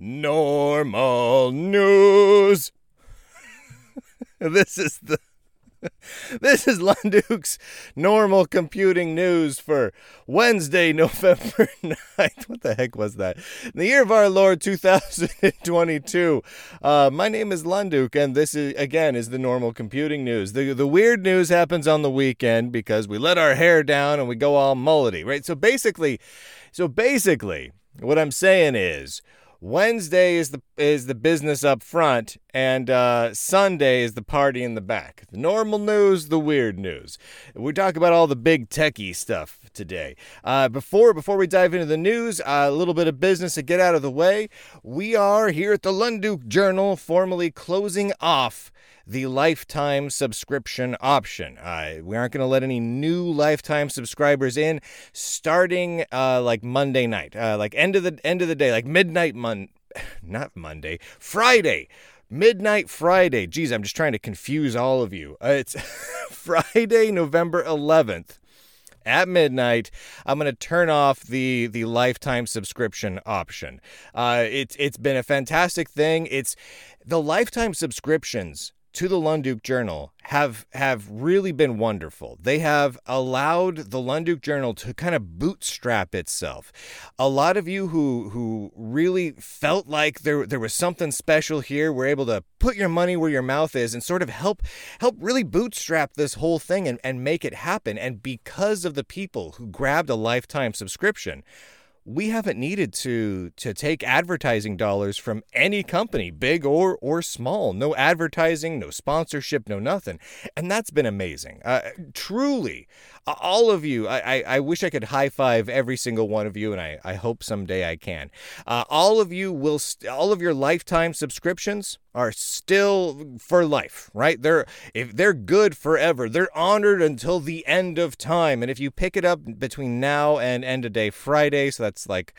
Normal news. this is the this is Lunduke's normal computing news for Wednesday, November 9th. What the heck was that? In the year of our Lord 2022. Uh, my name is Lunduke, and this is again is the normal computing news. The the weird news happens on the weekend because we let our hair down and we go all mullety, right? So basically, so basically, what I'm saying is Wednesday is the is the business up front, and uh, Sunday is the party in the back. The normal news, the weird news. We talk about all the big techie stuff today. Uh, before before we dive into the news, uh, a little bit of business to get out of the way. We are here at the Lunduke Journal, formally closing off the lifetime subscription option. Uh, we aren't going to let any new lifetime subscribers in starting uh, like Monday night, uh, like end of the end of the day, like midnight Mon, not Monday, Friday. Midnight Friday. Geez, I'm just trying to confuse all of you. Uh, it's Friday, November 11th at midnight, I'm going to turn off the the lifetime subscription option. Uh, it's it's been a fantastic thing. It's the lifetime subscriptions to the Lunduke Journal have have really been wonderful. They have allowed the Lunduke Journal to kind of bootstrap itself. A lot of you who who really felt like there there was something special here were able to put your money where your mouth is and sort of help help really bootstrap this whole thing and, and make it happen. And because of the people who grabbed a lifetime subscription, we haven't needed to to take advertising dollars from any company, big or or small. No advertising, no sponsorship, no nothing, and that's been amazing. Uh, truly, all of you. I, I, I wish I could high five every single one of you, and I I hope someday I can. Uh, all of you will st- all of your lifetime subscriptions are still for life, right? They're if they're good forever. They're honored until the end of time. And if you pick it up between now and end of day Friday, so that's like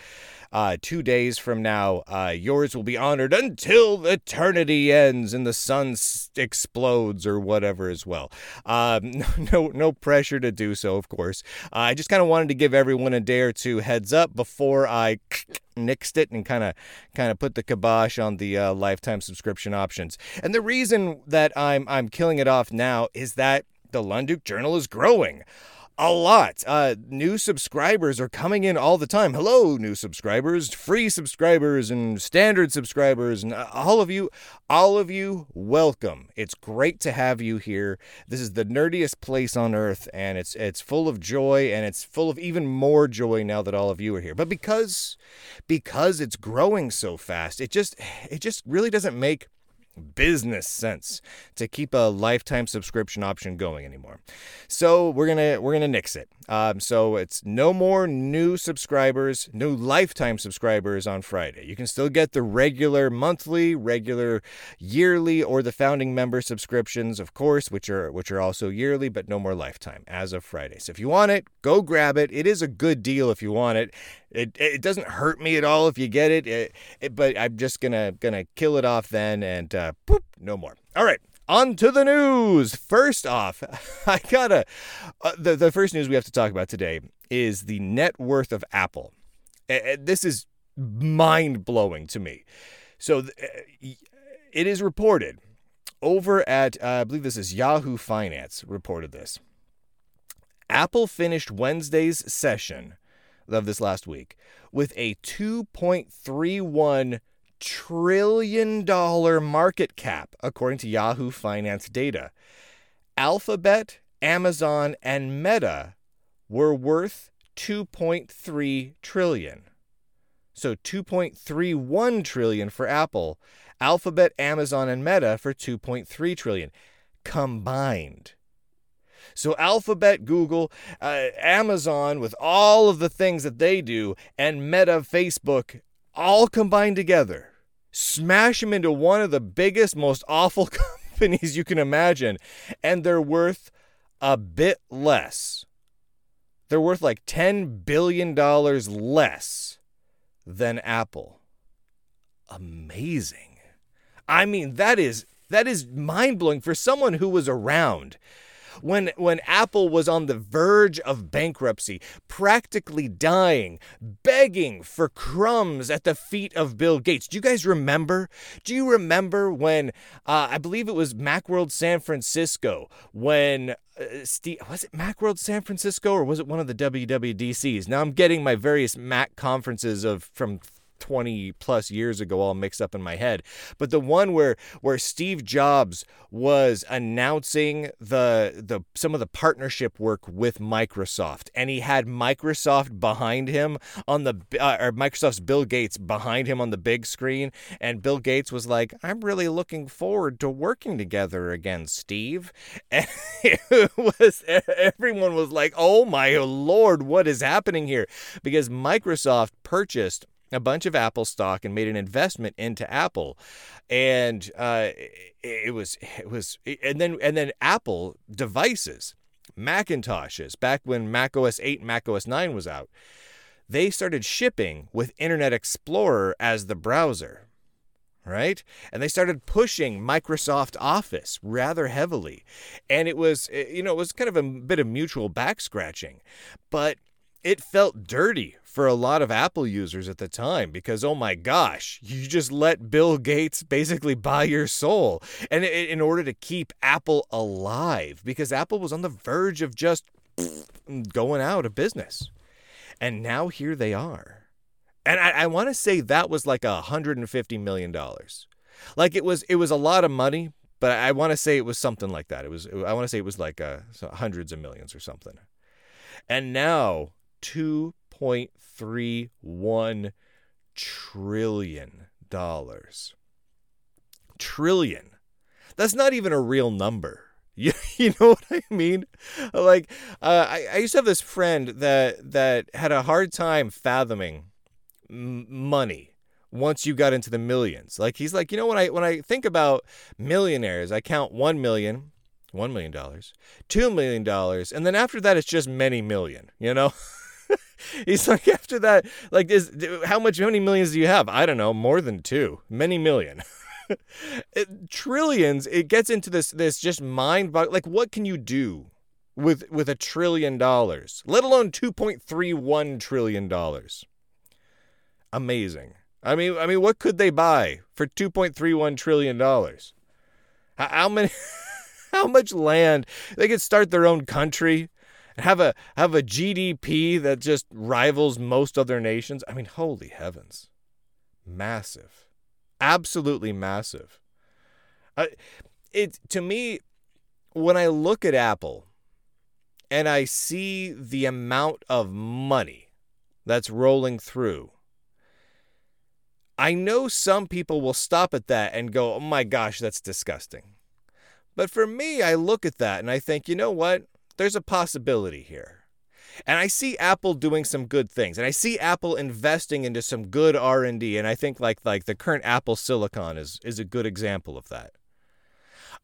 uh, two days from now, uh, yours will be honored until eternity ends and the sun s- explodes or whatever as well. Um, no, no pressure to do so, of course. Uh, I just kind of wanted to give everyone a day or two heads up before I nixed it and kind of kind of put the kibosh on the uh, lifetime subscription options. And the reason that I'm I'm killing it off now is that the Lunduke Journal is growing a lot. Uh, new subscribers are coming in all the time. Hello, new subscribers, free subscribers, and standard subscribers, and uh, all of you, all of you, welcome. It's great to have you here. This is the nerdiest place on earth, and it's it's full of joy, and it's full of even more joy now that all of you are here. But because because it's growing so fast, it just it just really doesn't make business sense to keep a lifetime subscription option going anymore. So we're gonna we're gonna nix it. Um, so it's no more new subscribers, no lifetime subscribers on Friday. You can still get the regular monthly, regular yearly, or the founding member subscriptions, of course, which are which are also yearly, but no more lifetime as of Friday. So if you want it, go grab it. It is a good deal if you want it. It, it doesn't hurt me at all if you get it, it, it but I'm just gonna gonna kill it off then and uh, poop, no more. All right, on to the news. First off, I gotta uh, the the first news we have to talk about today is the net worth of Apple. Uh, this is mind blowing to me. So th- it is reported over at uh, I believe this is Yahoo Finance reported this. Apple finished Wednesday's session of this last week with a 2.31 trillion dollar market cap according to Yahoo Finance data. Alphabet, Amazon, and Meta were worth 2.3 trillion. So 2.31 trillion for Apple, Alphabet, Amazon, and Meta for 2.3 trillion combined. So Alphabet, Google, uh, Amazon, with all of the things that they do, and Meta, Facebook, all combined together, smash them into one of the biggest, most awful companies you can imagine, and they're worth a bit less. They're worth like $10 billion less than Apple. Amazing. I mean, that is that is mind blowing for someone who was around when when Apple was on the verge of bankruptcy, practically dying, begging for crumbs at the feet of Bill Gates. Do you guys remember? Do you remember when uh, I believe it was Macworld San Francisco when uh, Steve, was it Macworld San Francisco or was it one of the WWDCs? Now I'm getting my various Mac conferences of from 20 plus years ago all mixed up in my head. But the one where where Steve Jobs was announcing the the some of the partnership work with Microsoft and he had Microsoft behind him on the uh, or Microsoft's Bill Gates behind him on the big screen and Bill Gates was like I'm really looking forward to working together again Steve. And it was everyone was like oh my lord what is happening here? Because Microsoft purchased a bunch of Apple stock and made an investment into Apple, and uh, it was it was and then and then Apple devices, Macintoshes, back when Mac OS 8 and Mac OS 9 was out, they started shipping with Internet Explorer as the browser. Right? And they started pushing Microsoft Office rather heavily. And it was, you know, it was kind of a bit of mutual back scratching. But it felt dirty for a lot of Apple users at the time because, oh my gosh, you just let Bill Gates basically buy your soul. And in order to keep Apple alive, because Apple was on the verge of just going out of business. And now here they are. And I, I want to say that was like a $150 million. Like it was, it was a lot of money, but I want to say it was something like that. It was, I want to say it was like uh, hundreds of millions or something. And now 2.31 trillion dollars. Trillion. That's not even a real number. You, you know what I mean? Like, uh, I, I used to have this friend that that had a hard time fathoming m- money once you got into the millions. Like he's like, you know, when I when I think about millionaires, I count one million, one million dollars, two million dollars, and then after that, it's just many million. You know. He's like, after that, like, is how much, how many millions do you have? I don't know, more than two, many million. it, trillions. It gets into this, this just mind, like, what can you do with with a trillion dollars? Let alone two point three one trillion dollars. Amazing. I mean, I mean, what could they buy for two point three one trillion dollars? How, how many? how much land? They could start their own country have a have a GDP that just rivals most other nations. I mean, holy heavens. Massive. Absolutely massive. Uh, it to me when I look at Apple and I see the amount of money that's rolling through I know some people will stop at that and go, "Oh my gosh, that's disgusting." But for me, I look at that and I think, "You know what? There's a possibility here. And I see Apple doing some good things, and I see Apple investing into some good R and D, and I think like like the current Apple Silicon is is a good example of that.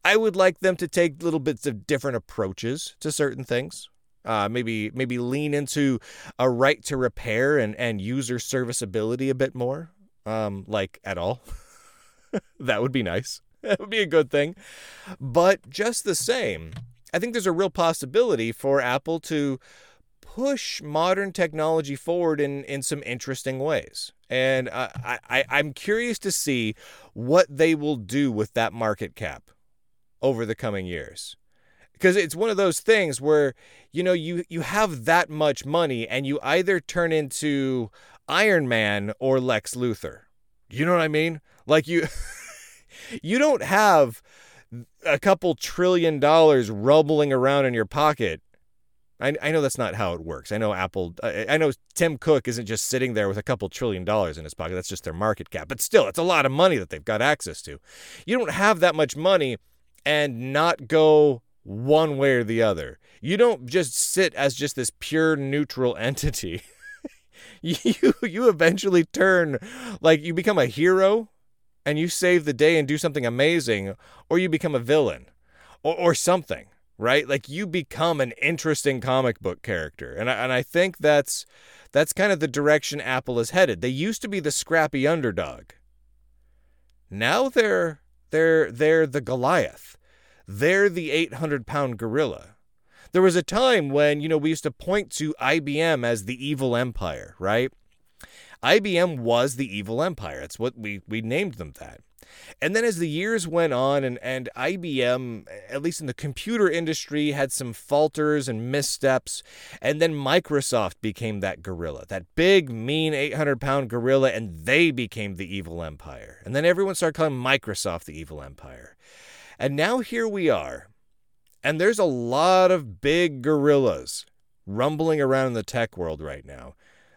I would like them to take little bits of different approaches to certain things. Uh, maybe maybe lean into a right to repair and, and user serviceability a bit more, um, like at all. that would be nice. That would be a good thing. But just the same, I think there's a real possibility for Apple to push modern technology forward in, in some interesting ways. And I, I, I'm curious to see what they will do with that market cap over the coming years. Because it's one of those things where, you know, you, you have that much money and you either turn into Iron Man or Lex Luthor. You know what I mean? Like you you don't have a couple trillion dollars rumbling around in your pocket. I, I know that's not how it works. I know Apple, I, I know Tim Cook isn't just sitting there with a couple trillion dollars in his pocket. That's just their market cap. But still, it's a lot of money that they've got access to. You don't have that much money and not go one way or the other. You don't just sit as just this pure neutral entity. you you eventually turn like you become a hero and you save the day and do something amazing, or you become a villain or, or something, right? Like you become an interesting comic book character. And I, and I think that's that's kind of the direction Apple is headed. They used to be the scrappy underdog. Now they're they're they're the Goliath. They're the 800 pound gorilla. There was a time when, you know, we used to point to IBM as the evil empire, right? IBM was the evil empire. That's what we, we named them that. And then as the years went on, and, and IBM, at least in the computer industry, had some falters and missteps, and then Microsoft became that gorilla, that big, mean 800 pound gorilla, and they became the evil empire. And then everyone started calling Microsoft the evil empire. And now here we are. And there's a lot of big gorillas rumbling around in the tech world right now.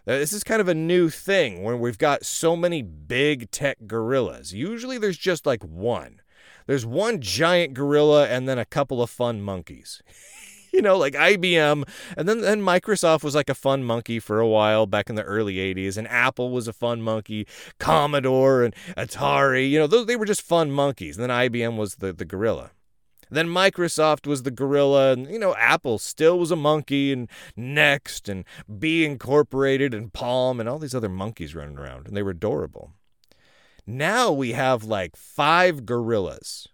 Uh, this is kind of a new thing when we've got so many big tech gorillas. Usually there's just like one. There's one giant gorilla and then a couple of fun monkeys. you know, like IBM, and then then Microsoft was like a fun monkey for a while back in the early 80s, and Apple was a fun monkey, Commodore and Atari, you know, those, they were just fun monkeys. And then IBM was the, the gorilla. Then Microsoft was the gorilla, and you know, Apple still was a monkey, and Next, and Be Incorporated, and Palm, and all these other monkeys running around, and they were adorable. Now we have like five gorillas,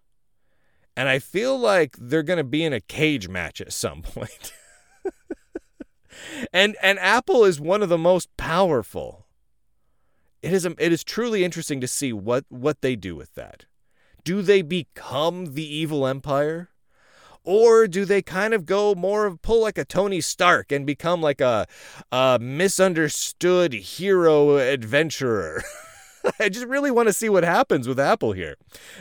and I feel like they're going to be in a cage match at some point. and and Apple is one of the most powerful. It is it is truly interesting to see what what they do with that do they become the evil empire? Or do they kind of go more of pull like a Tony Stark and become like a, a misunderstood hero adventurer? I just really want to see what happens with Apple here.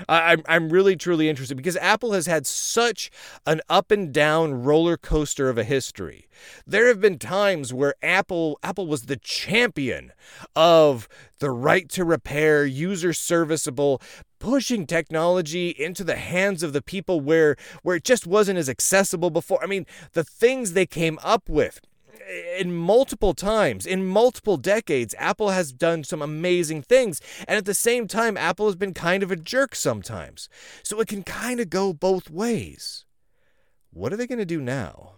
I'm, I'm really, truly interested because Apple has had such an up and down roller coaster of a history. There have been times where Apple Apple was the champion of the right to repair, user serviceable, pushing technology into the hands of the people where where it just wasn't as accessible before. I mean, the things they came up with eh, in multiple times, in multiple decades, Apple has done some amazing things. And at the same time, Apple has been kind of a jerk sometimes. So it can kind of go both ways. What are they going to do now?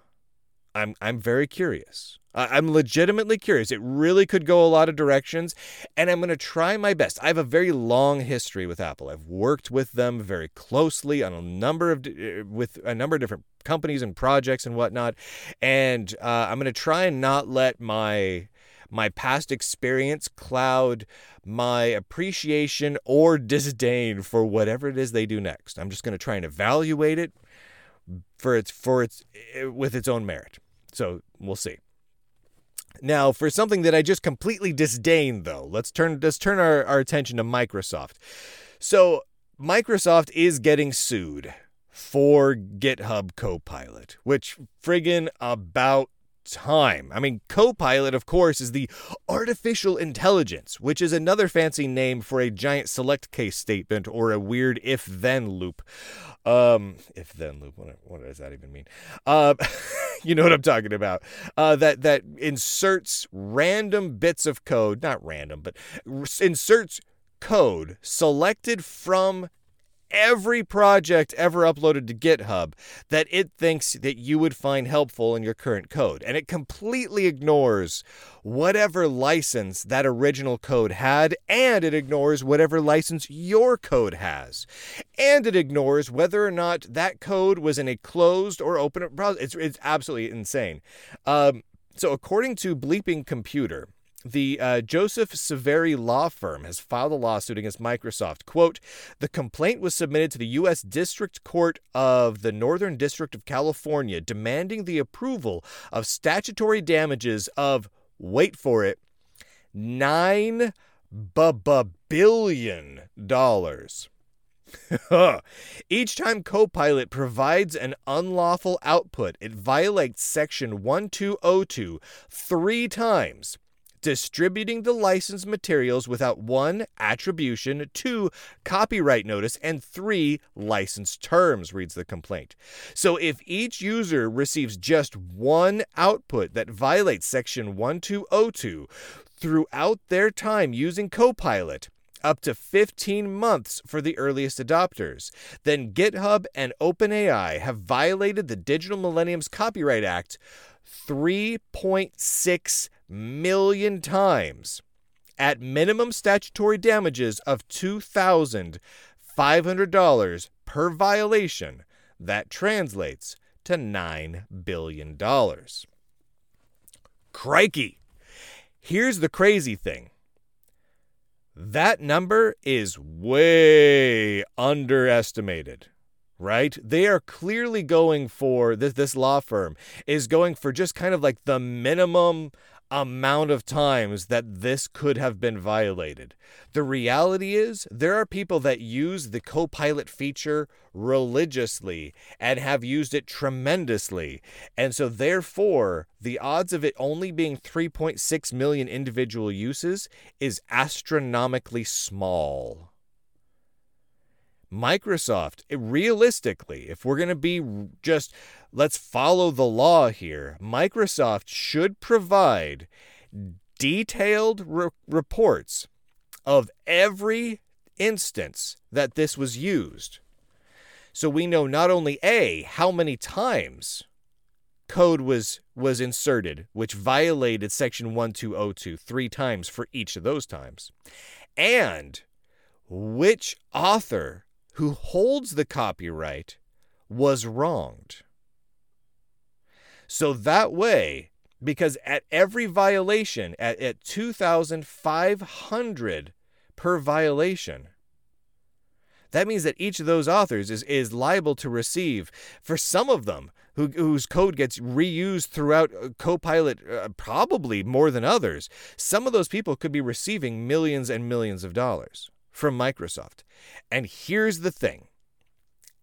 I'm, I'm very curious. I'm legitimately curious. It really could go a lot of directions, and I'm going to try my best. I have a very long history with Apple. I've worked with them very closely on a number of uh, with a number of different companies and projects and whatnot, and uh, I'm going to try and not let my my past experience cloud my appreciation or disdain for whatever it is they do next. I'm just going to try and evaluate it for its for its uh, with its own merit. So we'll see. Now, for something that I just completely disdain, though, let's turn let's turn our, our attention to Microsoft. So Microsoft is getting sued for GitHub Copilot, which friggin' about time. I mean, Copilot, of course, is the artificial intelligence, which is another fancy name for a giant select case statement or a weird if then loop. Um, if then loop, what, what does that even mean? Uh, you know what I'm talking about. Uh, that that inserts random bits of code, not random, but inserts code selected from every project ever uploaded to GitHub that it thinks that you would find helpful in your current code. And it completely ignores whatever license that original code had, and it ignores whatever license your code has. And it ignores whether or not that code was in a closed or open browser. It's, it's absolutely insane. Um, so, according to Bleeping Computer, the uh, Joseph Saveri law firm has filed a lawsuit against Microsoft. Quote, the complaint was submitted to the U.S. District Court of the Northern District of California, demanding the approval of statutory damages of, wait for it, nine billion dollars. Each time Copilot provides an unlawful output, it violates Section 1202 three times distributing the licensed materials without one, attribution, two, copyright notice, and three, license terms, reads the complaint. So if each user receives just one output that violates Section 1202 throughout their time using Copilot, up to 15 months for the earliest adopters. Then GitHub and OpenAI have violated the Digital Millennium's Copyright Act 3.6 million times at minimum statutory damages of $2,500 per violation. That translates to $9 billion. Crikey! Here's the crazy thing that number is way underestimated right they are clearly going for this this law firm is going for just kind of like the minimum amount of times that this could have been violated. The reality is, there are people that use the Copilot feature religiously and have used it tremendously. And so, therefore, the odds of it only being 3.6 million individual uses is astronomically small. Microsoft, eh, realistically, if we're going to be just let's follow the law here, Microsoft should provide detailed re- reports of every instance that this was used. So we know not only A, how many times code was was inserted which violated section 1202 three times for each of those times and which author who holds the copyright was wronged. So that way, because at every violation, at, at 2,500 per violation, that means that each of those authors is, is liable to receive, for some of them, who, whose code gets reused throughout uh, Copilot, uh, probably more than others, some of those people could be receiving millions and millions of dollars from Microsoft. And here's the thing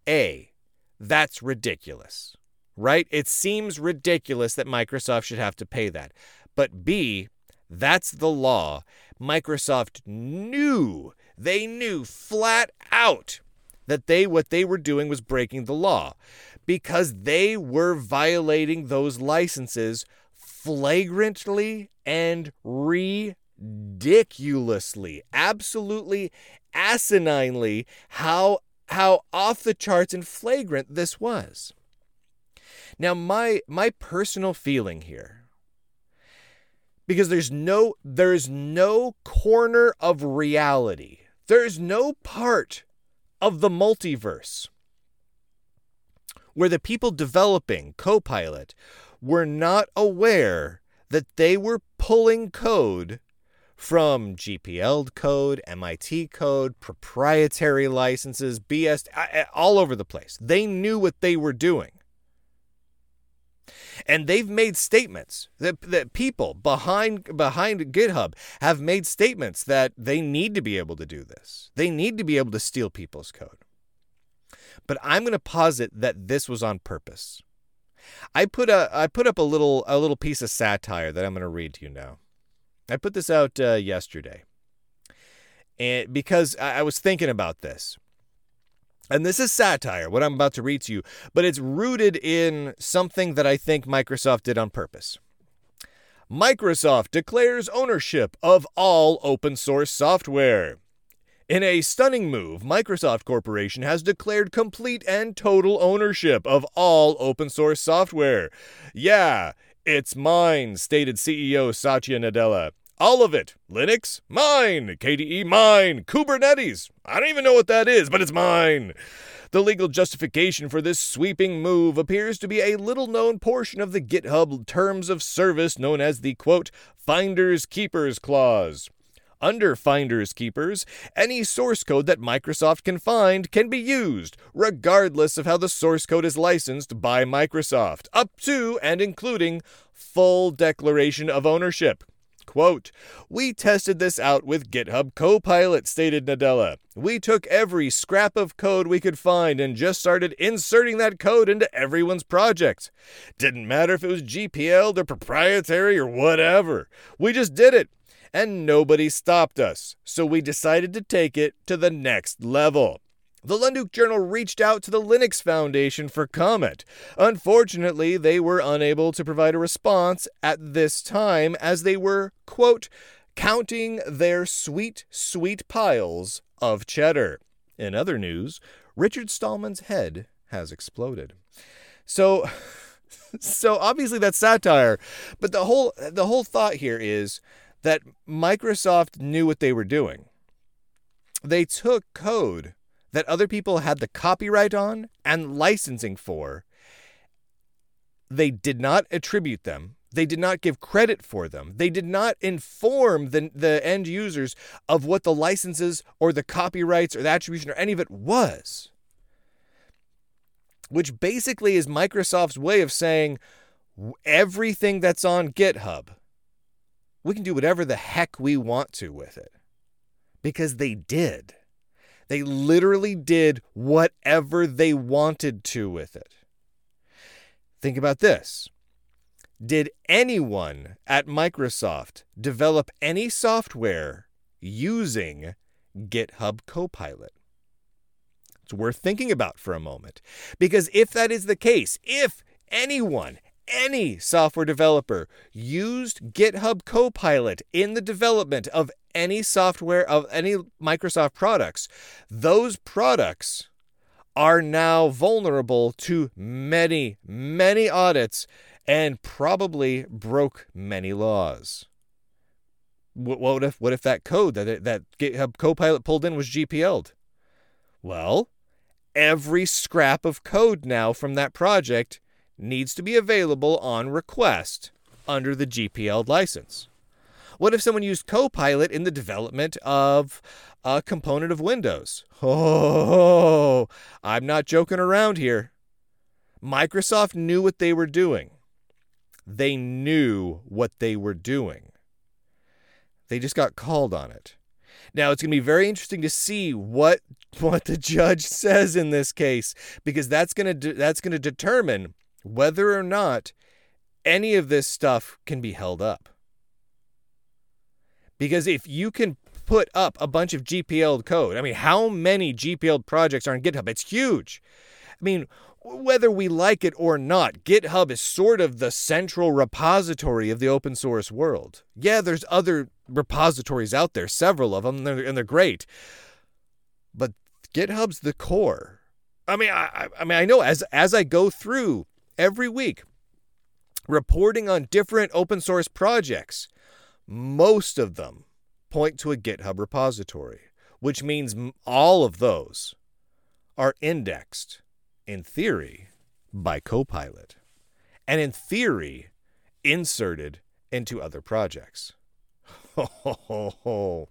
A, that's ridiculous, right? It seems ridiculous that Microsoft should have to pay that. But B, that's the law. Microsoft knew, they knew flat out that they what they were doing was breaking the law because they were violating those licenses flagrantly and re ridiculously, absolutely asininely how how off the charts and flagrant this was. Now my my personal feeling here because there's no there's no corner of reality. There's no part of the multiverse where the people developing Copilot were not aware that they were pulling code from GPL code, MIT code, proprietary licenses, BS, all over the place. They knew what they were doing. And they've made statements that, that people behind behind GitHub have made statements that they need to be able to do this. They need to be able to steal people's code. But I'm going to posit that this was on purpose. I put a I put up a little a little piece of satire that I'm going to read to you now. I put this out uh, yesterday, and because I, I was thinking about this. And this is satire, what I'm about to read to you, but it's rooted in something that I think Microsoft did on purpose. Microsoft declares ownership of all open source software. In a stunning move, Microsoft Corporation has declared complete and total ownership of all open source software. Yeah, it's mine, stated CEO Satya Nadella. All of it. Linux, mine. KDE, mine. Kubernetes, I don't even know what that is, but it's mine. The legal justification for this sweeping move appears to be a little known portion of the GitHub terms of service known as the quote, Finders Keepers Clause. Under Finders Keepers, any source code that Microsoft can find can be used, regardless of how the source code is licensed by Microsoft, up to and including full declaration of ownership. Quote, We tested this out with GitHub Copilot, stated Nadella. We took every scrap of code we could find and just started inserting that code into everyone's project. Didn't matter if it was GPL or proprietary or whatever. We just did it and nobody stopped us, so we decided to take it to the next level. The Lunduke Journal reached out to the Linux Foundation for comment. Unfortunately, they were unable to provide a response at this time as they were, quote, counting their sweet, sweet piles of cheddar. In other news, Richard Stallman's head has exploded. So so obviously that's satire, but the whole the whole thought here is that Microsoft knew what they were doing. They took code that other people had the copyright on and licensing for, they did not attribute them. They did not give credit for them. They did not inform the, the end users of what the licenses or the copyrights or the attribution or any of it was. Which basically is Microsoft's way of saying everything that's on GitHub, we can do whatever the heck we want to with it. Because they did. They literally did whatever they wanted to with it. Think about this. Did anyone at Microsoft develop any software using GitHub Copilot? It's worth thinking about for a moment. Because if that is the case, if anyone, any software developer used GitHub Copilot in the development of any software, of any Microsoft products, those products are now vulnerable to many, many audits and probably broke many laws. What if what if that code that that GitHub Copilot pulled in was GPL'd? Well, every scrap of code now from that project needs to be available on request under the GPL license. What if someone used Copilot in the development of a component of Windows? Oh, I'm not joking around here. Microsoft knew what they were doing. They knew what they were doing. They just got called on it. Now it's going to be very interesting to see what what the judge says in this case because that's going to de- that's going to determine whether or not any of this stuff can be held up. Because if you can put up a bunch of GPL code, I mean, how many GPL projects are on GitHub? It's huge. I mean, whether we like it or not, GitHub is sort of the central repository of the open source world. Yeah, there's other repositories out there, several of them, and they're, and they're great. But GitHub's the core. I mean, I, I mean, I know as as I go through every week, reporting on different open source projects, most of them point to a GitHub repository, which means all of those are indexed in theory, by Copilot, and in theory, inserted into other projects.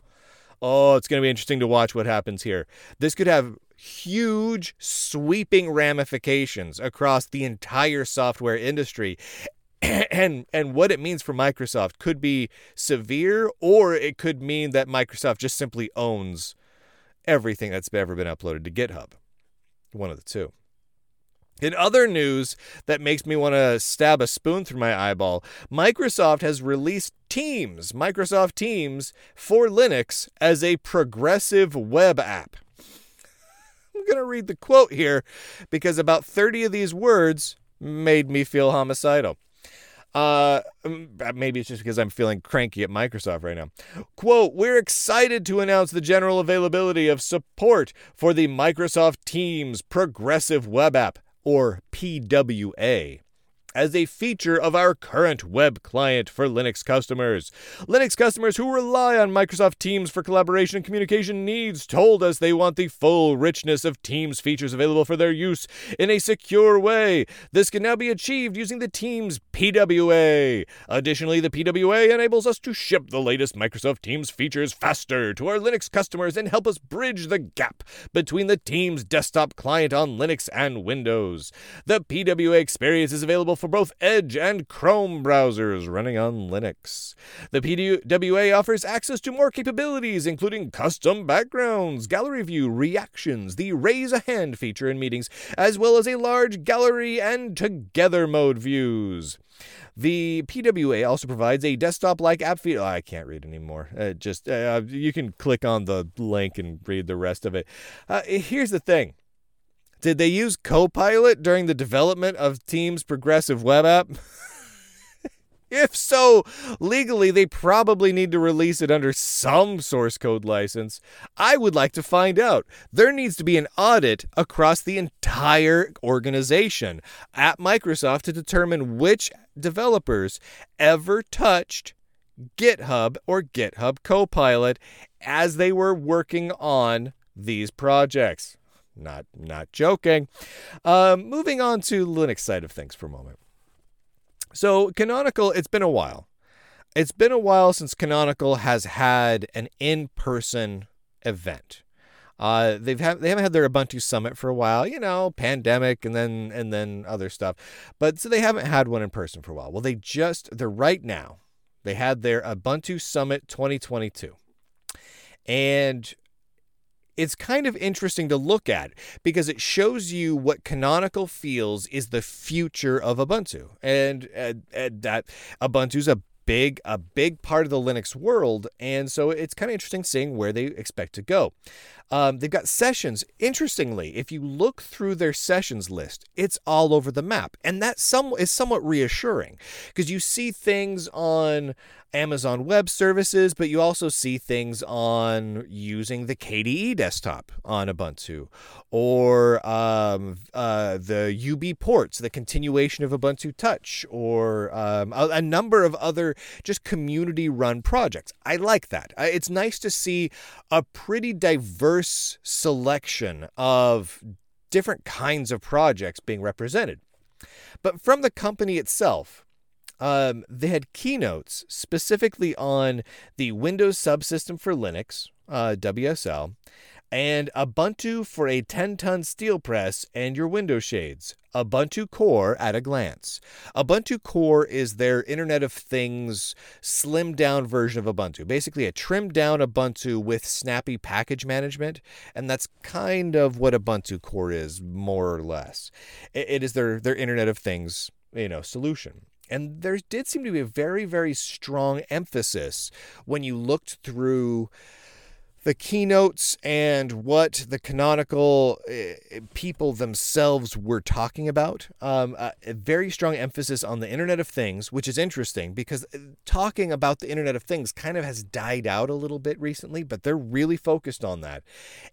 Oh, it's going to be interesting to watch what happens here. This could have huge, sweeping ramifications across the entire software industry. And and what it means for Microsoft could be severe, or it could mean that Microsoft just simply owns everything that's ever been uploaded to GitHub. One of the two. In other news that makes me want to stab a spoon through my eyeball, Microsoft has released Teams, Microsoft Teams for Linux as a progressive web app. Going to read the quote here because about 30 of these words made me feel homicidal. Uh, maybe it's just because I'm feeling cranky at Microsoft right now. Quote, we're excited to announce the general availability of support for the Microsoft Teams progressive web app or PWA as a feature of our current web client for Linux customers. Linux customers who rely on Microsoft Teams for collaboration and communication needs told us they want the full richness of Teams features available for their use in a secure way. This can now be achieved using the Teams PWA. Additionally, the PWA enables us to ship the latest Microsoft Teams features faster to our Linux customers and help us bridge the gap between the Teams desktop client on Linux and Windows. The PWA experience is available for both Edge and Chrome browsers running on Linux. The PWA offers access to more capabilities, including custom backgrounds, gallery view, reactions, the raise a hand feature in meetings, as well as a large gallery and together mode views. The PWA also provides a desktop-like app feed. Oh, I can't read anymore. Uh, just uh, you can click on the link and read the rest of it. Uh, here's the thing: did they use Copilot during the development of Teams' progressive web app? if so, legally, they probably need to release it under some source code license. I would like to find out. There needs to be an audit across the entire organization at Microsoft to determine which developers ever touched GitHub or GitHub Copilot as they were working on these projects. Not not joking. Um, moving on to Linux side of things for a moment. So, Canonical, it's been a while. It's been a while since Canonical has had an in person event. Uh, they've have they haven't had their Ubuntu summit for a while, you know, pandemic and then and then other stuff. But so they haven't had one in person for a while. Well, they just they're right now. They had their Ubuntu Summit 2022. And it's kind of interesting to look at because it shows you what Canonical feels is the future of Ubuntu, and, and, and that Ubuntu's a big a big part of the Linux world, and so it's kind of interesting seeing where they expect to go. Um, they've got sessions. Interestingly, if you look through their sessions list, it's all over the map, and that some is somewhat reassuring because you see things on Amazon Web Services, but you also see things on using the KDE desktop on Ubuntu or um, uh, the UBports, the continuation of Ubuntu Touch, or um, a, a, number of other just community run projects. I like that. It's nice to see a pretty diverse selection of different kinds of projects being represented. But from the company itself, um, they had keynotes specifically on the Windows subsystem for Linux, uh, WSL, and Ubuntu for a 10 ton steel press and your window shades. Ubuntu Core at a glance. Ubuntu Core is their Internet of Things slimmed down version of Ubuntu. Basically, a trimmed down Ubuntu with snappy package management. And that's kind of what Ubuntu Core is, more or less. it is their, their Internet of Things you know solution and there did seem to be a very, very strong emphasis when you looked through the keynotes and what the canonical uh, people themselves were talking about. Um, uh, a very strong emphasis on the Internet of Things, which is interesting because uh, talking about the Internet of Things kind of has died out a little bit recently, but they're really focused on that.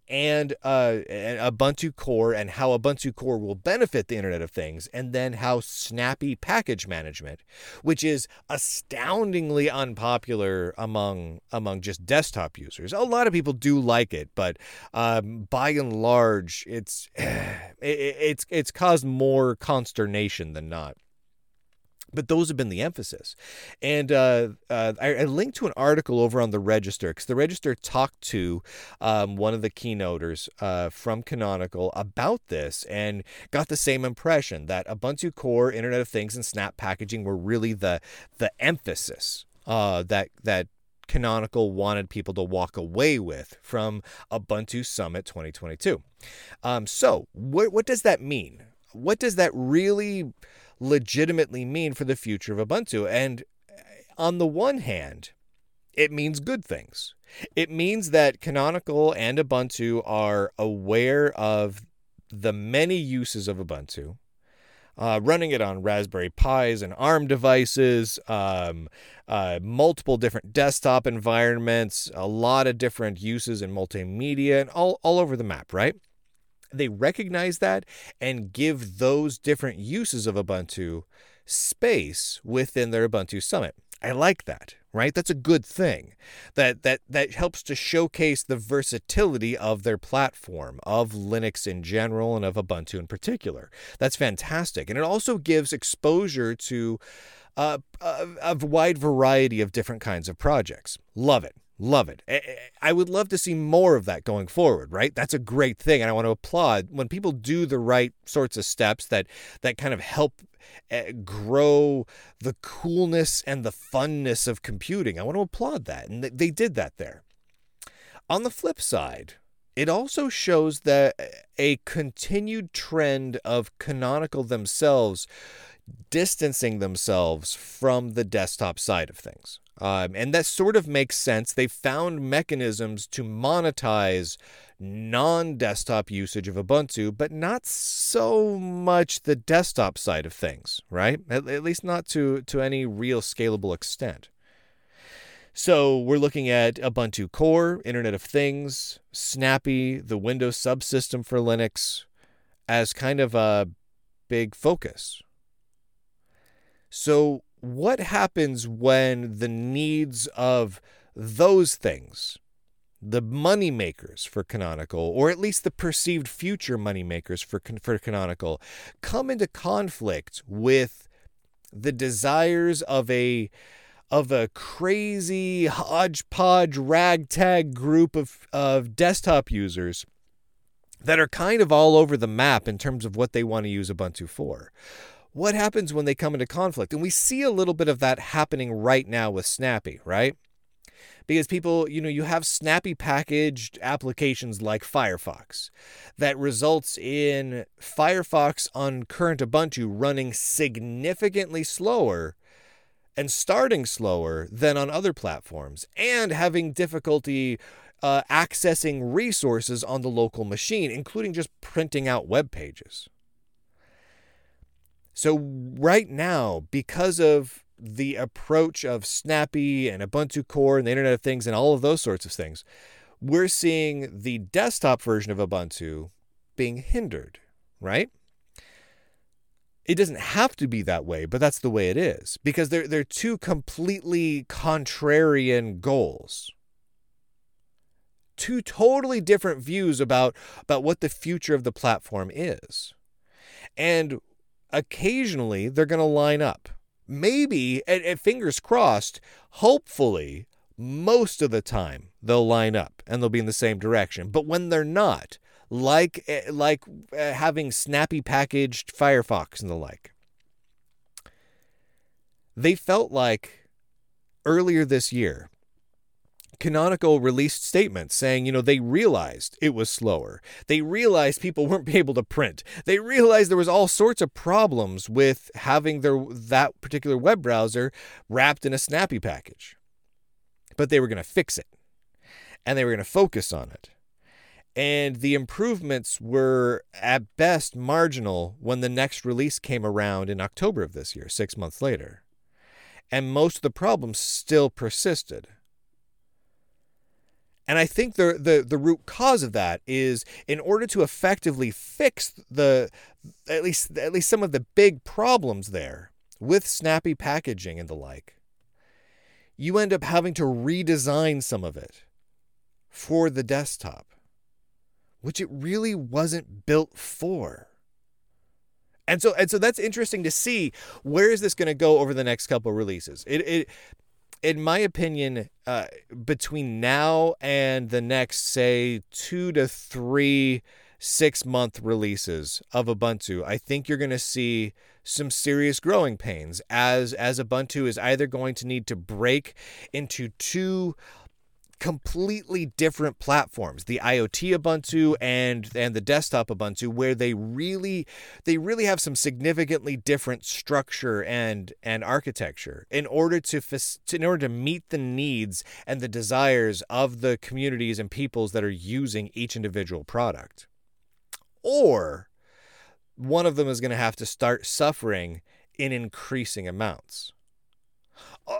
And, uh, and Ubuntu Core and how Ubuntu Core will benefit the Internet of Things, and then how snappy package management, which is astoundingly unpopular among among just desktop users. A lot of people people do like it, but um, by and large, it's it, it's it's caused more consternation than not but those have been the emphasis. And uh, uh, I, I, linked to an article over on the Register because the Register talked to um, one of the keynoters uh, from Canonical about this and got the same impression that Ubuntu Core, Internet of Things, and Snap packaging were really the the emphasis uh, that that Canonical wanted people to walk away with from Ubuntu Summit 2022. Um, so, what, what does that mean? What does that really legitimately mean for the future of Ubuntu? And uh, on the one hand, it means good things. It means that Canonical and Ubuntu are aware of the many uses of Ubuntu uh, running it on Raspberry Pis and ARM devices, um, uh, multiple different desktop environments, a lot of different uses in multimedia, and all, all over the map, right? They recognize that and give those different uses of Ubuntu space within their Ubuntu Summit. I like that right? That's a good thing. That that that helps to showcase the versatility of their platform, of Linux in general and of Ubuntu in particular. That's fantastic. And it also gives exposure to uh, a, a wide variety of different kinds of projects. Love it. Love it. I would love to see more of that going forward, right? That's a great thing. And I want to applaud when people do the right sorts of steps that, that kind of help grow the coolness and the funness of computing. I want to applaud that. And they did that there. On the flip side, it also shows that a continued trend of Canonical themselves distancing themselves from the desktop side of things. Um, and that sort of makes sense. They found mechanisms to monetize non desktop usage of Ubuntu, but not so much the desktop side of things, right? At, at least not to, to any real scalable extent. So we're looking at Ubuntu Core, Internet of Things, Snappy, the Windows subsystem for Linux as kind of a big focus. So what happens when the needs of those things, the money makers for Canonical, or at least the perceived future money makers for, for Canonical, come into conflict with the desires of a of a crazy hodgepodge ragtag group of, of desktop users that are kind of all over the map in terms of what they want to use Ubuntu for. What happens when they come into conflict? And we see a little bit of that happening right now with Snappy, right? Because people, you know, you have Snappy packaged applications like Firefox that results in Firefox on current Ubuntu running significantly slower and starting slower than on other platforms and having difficulty uh, accessing resources on the local machine, including just printing out web pages. So, right now, because of the approach of Snappy and Ubuntu Core and the Internet of Things and all of those sorts of things, we're seeing the desktop version of Ubuntu being hindered, right? It doesn't have to be that way, but that's the way it is because they're, they're two completely contrarian goals two totally different views about about what the future of the platform is. And occasionally they're going to line up. Maybe, and, fingers crossed, hopefully, most of the time they'll line up and they'll be in the same direction. But when they're not, like eh, like uh, having snappy packaged Firefox and the like, they felt like earlier this year Canonical released statements saying, you know, they realized it was slower. They realized people weren't able to print. They realized there was all sorts of problems with having their that particular web browser wrapped in a snappy package. But they were going to fix it. And they were going to focus on it. And the improvements were at best marginal when the next release came around in October of this year, 6 months later. And most of the problems still persisted. And I think the, the the root cause of that is in order to effectively fix the at least at least some of the big problems there with snappy packaging and the like, you end up having to redesign some of it for the desktop, which it really wasn't built for. And so and so that's interesting to see where is this going to go over the next couple releases. It it in my opinion, uh, between now and the next, say, two to three six month releases of Ubuntu, I think you're going to see some serious growing pains as as Ubuntu is either going to need to break into two completely different platforms the IoT Ubuntu and and the desktop Ubuntu where they really they really have some significantly different structure and and architecture in order to, in order to meet the needs and the desires of the communities and peoples that are using each individual product. Or one of them is going to have to start suffering in increasing amounts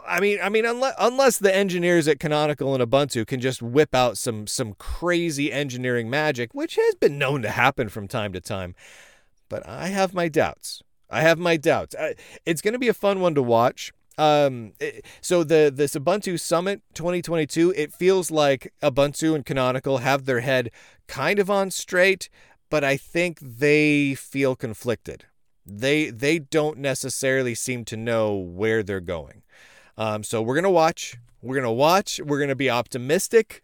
I mean, I mean, unless unless the engineers at Canonical and Ubuntu can just whip out some some crazy engineering magic, which has been known to happen from time to time, but I have my doubts. I have my doubts. It's going to be a fun one to watch. Um, so the this Ubuntu Summit 2022, it feels like Ubuntu and Canonical have their head kind of on straight, but I think they feel conflicted. They they don't necessarily seem to know where they're going. Um, so we're gonna watch. We're gonna watch. We're gonna be optimistic,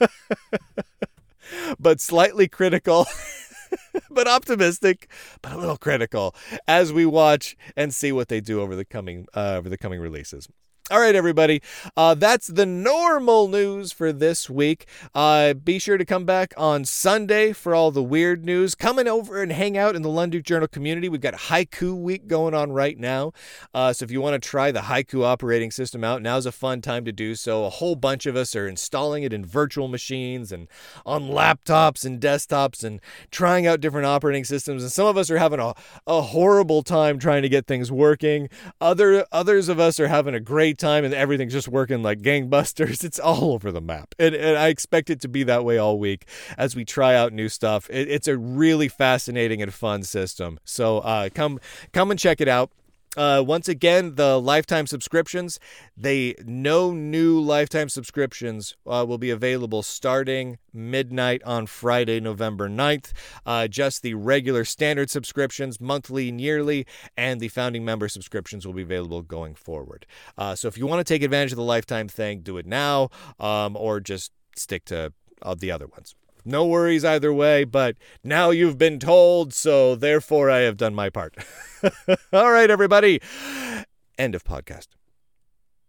but slightly critical. but optimistic, but a little critical as we watch and see what they do over the coming uh, over the coming releases. All right, everybody. Uh, that's the normal news for this week. Uh, be sure to come back on Sunday for all the weird news. Coming over and hang out in the Lunduke Journal community. We've got Haiku Week going on right now. Uh, so if you want to try the Haiku operating system out, now's a fun time to do so. A whole bunch of us are installing it in virtual machines and on laptops and desktops and trying out different operating systems. And some of us are having a, a horrible time trying to get things working. Other others of us are having a great time and everything's just working like gangbusters. It's all over the map. And, and I expect it to be that way all week as we try out new stuff. It, it's a really fascinating and fun system. So uh, come come and check it out. Uh, once again, the lifetime subscriptions, they no new lifetime subscriptions uh, will be available starting midnight on Friday, November 9th. Uh, just the regular standard subscriptions, monthly and yearly, and the founding member subscriptions will be available going forward. Uh, so if you want to take advantage of the lifetime thing, do it now, um, or just stick to uh, the other ones. No worries either way, but now you've been told, so therefore I have done my part. All right, everybody. End of podcast.